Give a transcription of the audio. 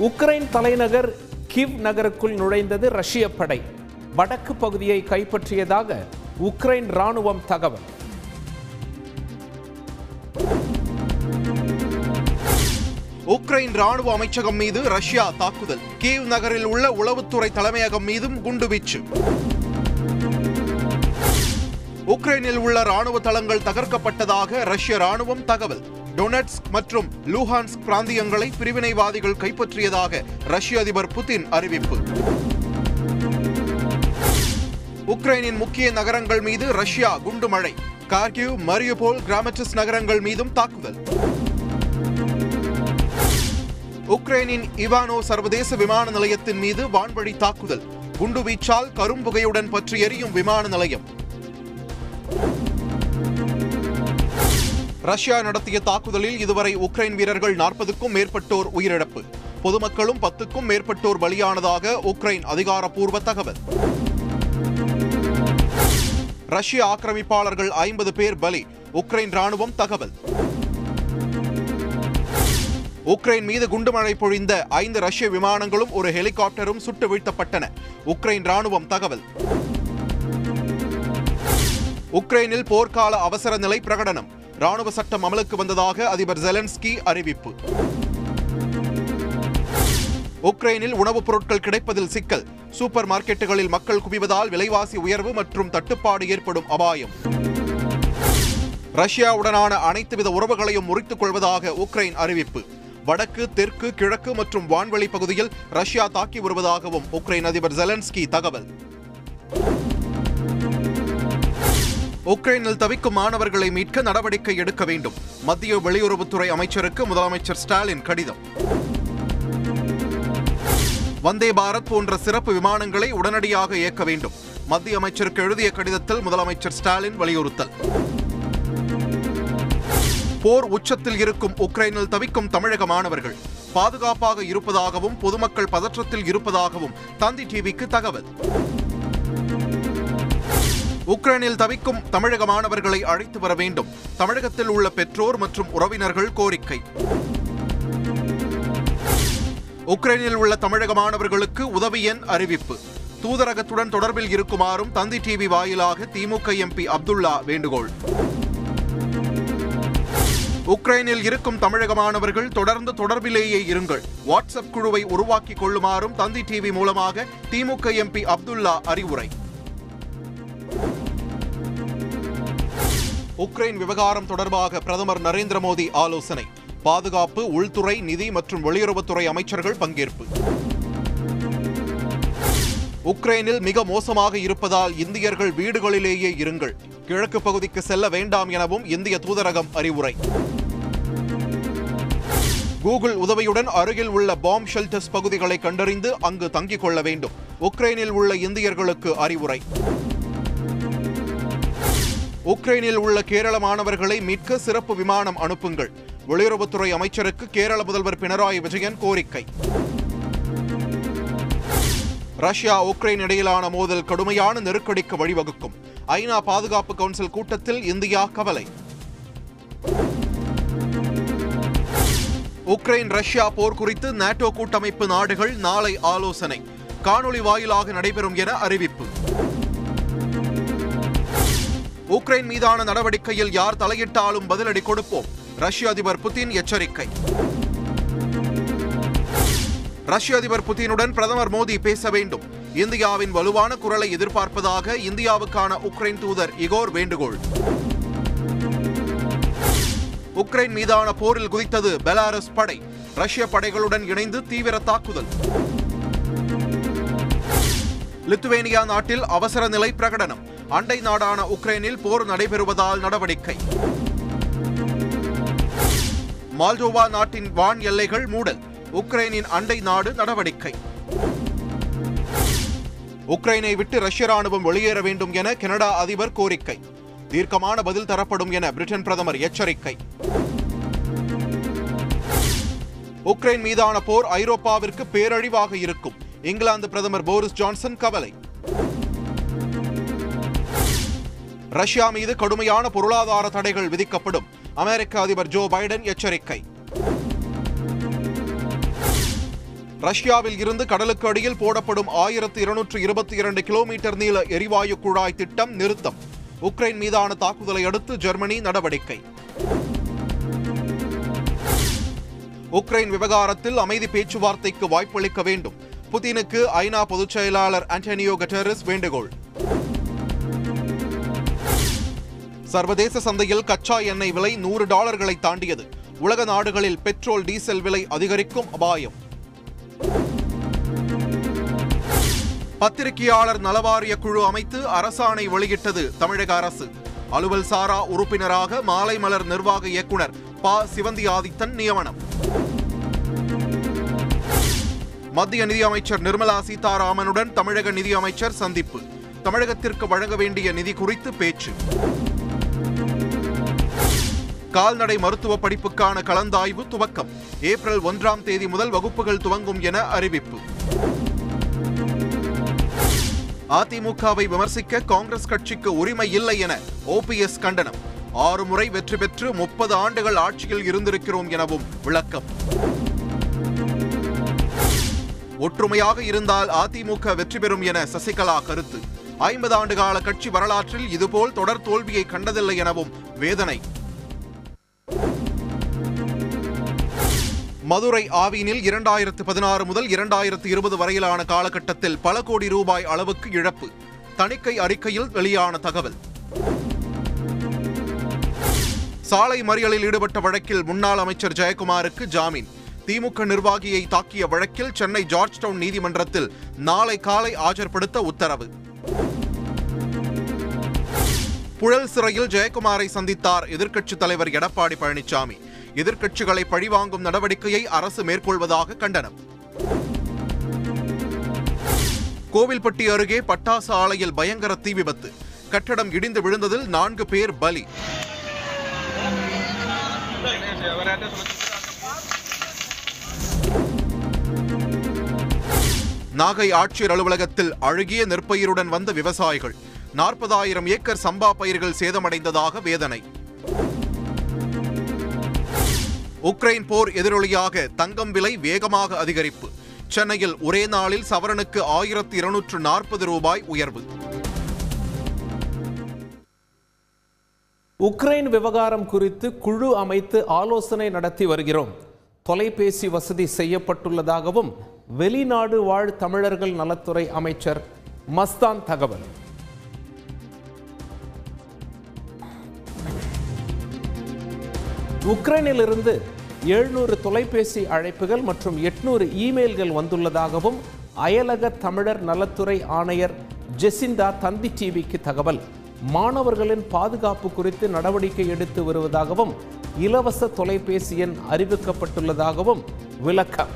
Ukraine தலைநகர் give நகருக்குள் நுழைந்தது ரஷ்ய படை. வடக்கு பகுதியை கைப்பற்றியதாக உக்ரைன் ராணுவம் தகவல். உக்ரைன் ராணுவ அமைச்சகம் மீது ரஷ்யா தாக்குதல். கீவ் நகரில் உள்ள உளவுத்துறை தலைமையகம் மீதும் குண்டுவீச்சு உக்ரைனில் உள்ள ராணுவ தளங்கள் தகர்க்கப்பட்டதாக ரஷ்ய ராணுவம் தகவல். டொனட்ஸ்க் மற்றும் லூஹான்ஸ்க் பிராந்தியங்களை பிரிவினைவாதிகள் கைப்பற்றியதாக ரஷ்ய அதிபர் புதின் அறிவிப்பு. உக்ரைனின் முக்கிய நகரங்கள் மீது ரஷ்யா குண்டுமழை. கார்கிவ் மரியுபோல் கிராமச்சஸ் நகரங்கள் மீதும் தாக்குதல். உக்ரைனின் இவானோ சர்வதேச விமான நிலையத்தின் மீது வான்வழி தாக்குதல். குண்டுவீச்சால் கரும்புகையுடன் பற்றி எரியும் விமான நிலையம். ரஷ்யா நடத்திய தாக்குதலில் இதுவரை உக்ரைன் வீரர்கள் நாற்பதுக்கும் மேற்பட்டோர் உயிரிழப்பு. பொதுமக்களும் பத்துக்கும் மேற்பட்டோர் பலியானதாக உக்ரைன் அதிகாரப்பூர்வ தகவல். ரஷ்ய ஆக்கிரமிப்பாளர்கள் ஐம்பது பேர் பலி உக்ரைன் ராணுவம் தகவல். உக்ரைன் மீது குண்டுமழை பொழிந்த ஐந்து ரஷ்ய விமானங்களும் ஒரு ஹெலிகாப்டரும் சுட்டு வீழ்த்தப்பட்டன. உக்ரைன் ராணுவம் தகவல். உக்ரைனில் போர்க்கால அவசர நிலை பிரகடனம். ராணுவ சட்டம் அமலுக்கு வந்ததாக அதிபர் ஜெலன்ஸ்கி அறிவிப்பு. உக்ரைனில் உணவுப் பொருட்கள் கிடைப்பதில் சிக்கல். சூப்பர் மார்க்கெட்டுகளில் மக்கள் குவிவதால் விலைவாசி உயர்வு மற்றும் தட்டுப்பாடு ஏற்படும் அபாயம். ரஷ்யாவுடனான அனைத்து வித உறவுகளையும் முறித்துக் கொள்வதாக உக்ரைன் அறிவிப்பு. வடக்கு தெற்கு கிழக்கு மற்றும் வான்வெளி பகுதியில் ரஷ்யா தாக்கி வருவதாகவும் உக்ரைன் அதிபர் ஜெலன்ஸ்கி தகவல். உக்ரைனில் தவிக்கும் மாணவர்களை மீட்க நடவடிக்கை எடுக்க வேண்டும். மத்திய வெளியுறவுத்துறை அமைச்சருக்கு முதலமைச்சர் ஸ்டாலின் கடிதம். வந்தே பாரத் போன்ற சிறப்பு விமானங்களை உடனடியாக இயக்க வேண்டும். மத்திய அமைச்சருக்கு எழுதிய கடிதத்தில் முதலமைச்சர் ஸ்டாலின் வலியுறுத்தல். போர் உச்சத்தில் இருக்கும் உக்ரைனில் தவிக்கும் தமிழக மாணவர்கள். பாதுகாப்பாக இருப்பதாகவும் பொதுமக்கள் பதற்றத்தில் இருப்பதாகவும் தந்தி டிவிக்கு தகவல். உக்ரைனில் தவிக்கும் தமிழக மாணவர்களை அழைத்து வர வேண்டும். தமிழகத்தில் உள்ள பெற்றோர் மற்றும் உறவினர்கள் கோரிக்கை. உக்ரைனில் உள்ள தமிழக மாணவர்களுக்கு உதவி எண் அறிவிப்பு. தூதரகத்துடன் தொடர்பில் இருக்குமாறும் தந்தி டிவி வாயிலாக திமுக எம்பி அப்துல்லா வேண்டுகோள். உக்ரைனில் இருக்கும் தமிழக மாணவர்கள் தொடர்ந்து தொடர்பிலேயே இருங்கள். வாட்ஸ்அப் குழுவை உருவாக்கிக் கொள்ளுமாறும் தந்தி டிவி மூலமாக திமுக எம்பி அப்துல்லா அறிவுரை. உக்ரைன் விவகாரம் தொடர்பாக பிரதமர் நரேந்திர மோடி ஆலோசனை. பாதுகாப்பு உள்துறை நிதி மற்றும் வெளியுறவுத்துறை அமைச்சர்கள் பங்கேற்பு. உக்ரைனில் மிக மோசமாக இருப்பதால் இந்தியர்கள் வீடுகளிலேயே இருங்கள். கிழக்கு பகுதிக்கு செல்ல வேண்டாம் எனவும் இந்திய தூதரகம் அறிவுரை. கூகுள் உதவியுடன் அருகில் உள்ள பாம் ஷெல்டர்ஸ் பகுதிகளை கண்டறிந்து அங்கு தங்கிக் கொள்ள வேண்டும். உக்ரைனில் உள்ள இந்தியர்களுக்கு அறிவுரை. உக்ரைனில் உள்ள கேரள மாணவர்களை மீட்க சிறப்பு விமானம் அனுப்புங்கள். வெளியுறவுத்துறை அமைச்சருக்கு கேரள முதல்வர் பினராயி விஜயன் கோரிக்கை. ரஷ்யா உக்ரைன் இடையிலான மோதல் கடுமையான நெருக்கடிக்கு வழிவகுக்கும். ஐநா பாதுகாப்பு கவுன்சில் கூட்டத்தில் இந்தியா கவலை. உக்ரைன் ரஷ்யா போர் குறித்து நாட்டோ கூட்டமைப்பு நாடுகள் நாளை ஆலோசனை. காணொலி வாயிலாக நடைபெறும் என அறிவிப்பு. உக்ரைன் மீதான நடவடிக்கையில் யார் தலையிட்டாலும் பதிலடி கொடுப்போம். ரஷ்ய அதிபர் புதின் எச்சரிக்கை. ரஷ்ய அதிபர் புதினுடன் பிரதமர் மோடி பேச வேண்டும். இந்தியாவின் வலுவான குரலை எதிர்பார்ப்பதாக இந்தியாவுக்கான உக்ரைன் தூதர் இகோர் வேண்டுகோள். உக்ரைன் மீதான போரில் குதித்தது பெலாரஸ் படை. ரஷ்ய படைகளுடன் இணைந்து தீவிர தாக்குதல். லித்துவேனியா நாட்டில் அவசர நிலை பிரகடனம். அண்டை நாடான உக்ரைனில் போர் நடைபெறுவதால் நடவடிக்கை. மால்டோவா நாட்டின் வான் எல்லைகள் மூடல். உக்ரைனின் அண்டை நாடு நடவடிக்கை. உக்ரைனை விட்டு ரஷ்ய ராணுவம் வெளியேற வேண்டும் என கனடா அதிபர் கோரிக்கை. தீர்க்கமான பதில் தரப்படும் என பிரிட்டன் பிரதமர் எச்சரிக்கை. உக்ரைன் மீதான போர் ஐரோப்பாவிற்கு பேரழிவாக இருக்கும். இங்கிலாந்து பிரதமர் போரிஸ் ஜான்சன் கவலை. ரஷ்யா மீது கடுமையான பொருளாதார தடைகள் விதிக்கப்படும். அமெரிக்க அதிபர் ஜோ பைடன் எச்சரிக்கை. ரஷ்யாவில் இருந்து கடலுக்கு அடியில் போடப்படும் ஆயிரத்து இருநூற்று இருபத்தி இரண்டு கிலோமீட்டர் நீள எரிவாயு குழாய் திட்டம் நிறுத்தம். உக்ரைன் மீதான தாக்குதலை அடுத்து ஜெர்மனி நடவடிக்கை. உக்ரைன் விவகாரத்தில் அமைதி பேச்சுவார்த்தைக்கு வாய்ப்பளிக்க வேண்டும். புதினுக்கு ஐநா பொதுச் செயலாளர் ஆண்டனியோ கட்டரஸ் வேண்டுகோள். சர்வதேச சந்தையில் கச்சா எண்ணெய் விலை நூறு டாலர்களை தாண்டியது. உலக நாடுகளில் பெட்ரோல் டீசல் விலை அதிகரிக்கும் அபாயம். பத்திரிகையாளர் நலவாரிய குழு அமைத்து அரசாணை வெளியிட்டது தமிழக அரசு. அலுவல் சாரா உறுப்பினராக மாலை மலர் நிர்வாக இயக்குனர் ப. சிவந்தி ஆதித்தன் நியமனம். மத்திய நிதியமைச்சர் நிர்மலா சீதாராமனுடன் தமிழக நிதியமைச்சர் சந்திப்பு. தமிழகத்திற்கு வழங்க வேண்டிய நிதி குறித்து பேச்சு. கால்நடை மருத்துவ படிப்புக்கான கலந்தாய்வு துவக்கம். ஏப்ரல் ஒன்றாம் தேதி முதல் வகுப்புகள் துவங்கும் என அறிவிப்பு. அதிமுகவை விமர்சிக்க காங்கிரஸ் கட்சிக்கு உரிமை இல்லை என ஓபிஎஸ் கண்டனம். ஆறு முறை வெற்றி பெற்று முப்பது ஆண்டுகள் ஆட்சியில் இருந்திருக்கிறோம் எனவும் விளக்கம். ஒற்றுமையாக இருந்தால் அதிமுக வெற்றி பெறும் என சசிகலா கருத்து. ஐம்பது ஆண்டு கால கட்சி வரலாற்றில் இதுபோல் தொடர் தோல்வியை கண்டதில்லை எனவும் வேதனை. மதுரை ஆவினில் இரண்டாயிரத்து பதினாறு முதல் இரண்டாயிரத்து இருபது வரையிலான காலகட்டத்தில் பல கோடி ரூபாய் அளவுக்கு இழப்பு. தணிக்கை அறிக்கையில் வெளியான தகவல். சாலை மறியலில் ஈடுபட்ட வழக்கில் முன்னாள் அமைச்சர் ஜெயக்குமாருக்கு ஜாமீன். திமுக நிர்வாகியை தாக்கிய வழக்கில் சென்னை ஜார்ஜ் டவுன் நீதிமன்றத்தில் நாளை காலை ஆஜர்படுத்த உத்தரவு. புழல் சிறையில் ஜெயக்குமாரை சந்தித்தார் எதிர்க்கட்சித் தலைவர் எடப்பாடி பழனிசாமி எதிர்க்கட்சிகளை பழிவாங்கும் நடவடிக்கையை அரசு மேற்கொள்வதாக கண்டனம். கோவில்பட்டி அருகே பட்டாசு ஆலையில் பயங்கர தீ விபத்து. கட்டடம் இடிந்து விழுந்ததில் நான்கு பேர் பலி. நாகை ஆட்சியர் அலுவலகத்தில் அழுகிய நெற்பயிருடன் வந்த விவசாயிகள். நாற்பதாயிரம் ஏக்கர் சம்பா பயிர்கள் சேதமடைந்ததாக வேதனை. உக்ரைன் போர் எதிரொலியாக தங்கம் விலை வேகமாக அதிகரிப்பு. சென்னையில் ஒரே நாளில் சவரனுக்கு ஆயிரத்தி இருநூற்று நாற்பது ரூபாய் உயர்வு. உக்ரைன் விவகாரம் குறித்து குழு அமைத்து ஆலோசனை நடத்தி வருகிறோம். தொலைபேசி வசதி செய்யப்பட்டுள்ளதாகவும் வெளிநாடு வாழ் தமிழர்கள் நலத்துறை அமைச்சர் மஸ்தான் தகவல். உக்ரைனிலிருந்து எழுநூறு தொலைபேசி அழைப்புகள் மற்றும் எட்நூறு இமெயில்கள் வந்துள்ளதாகவும் அயலக தமிழர் நலத்துறை ஆணையர் ஜெசிந்தா தந்தி டிவிக்கு தகவல். மாணவர்களின் பாதுகாப்பு குறித்து நடவடிக்கை எடுத்து வருவதாகவும் இலவச தொலைபேசி எண் அறிவிக்கப்பட்டுள்ளதாகவும் விளக்கம்.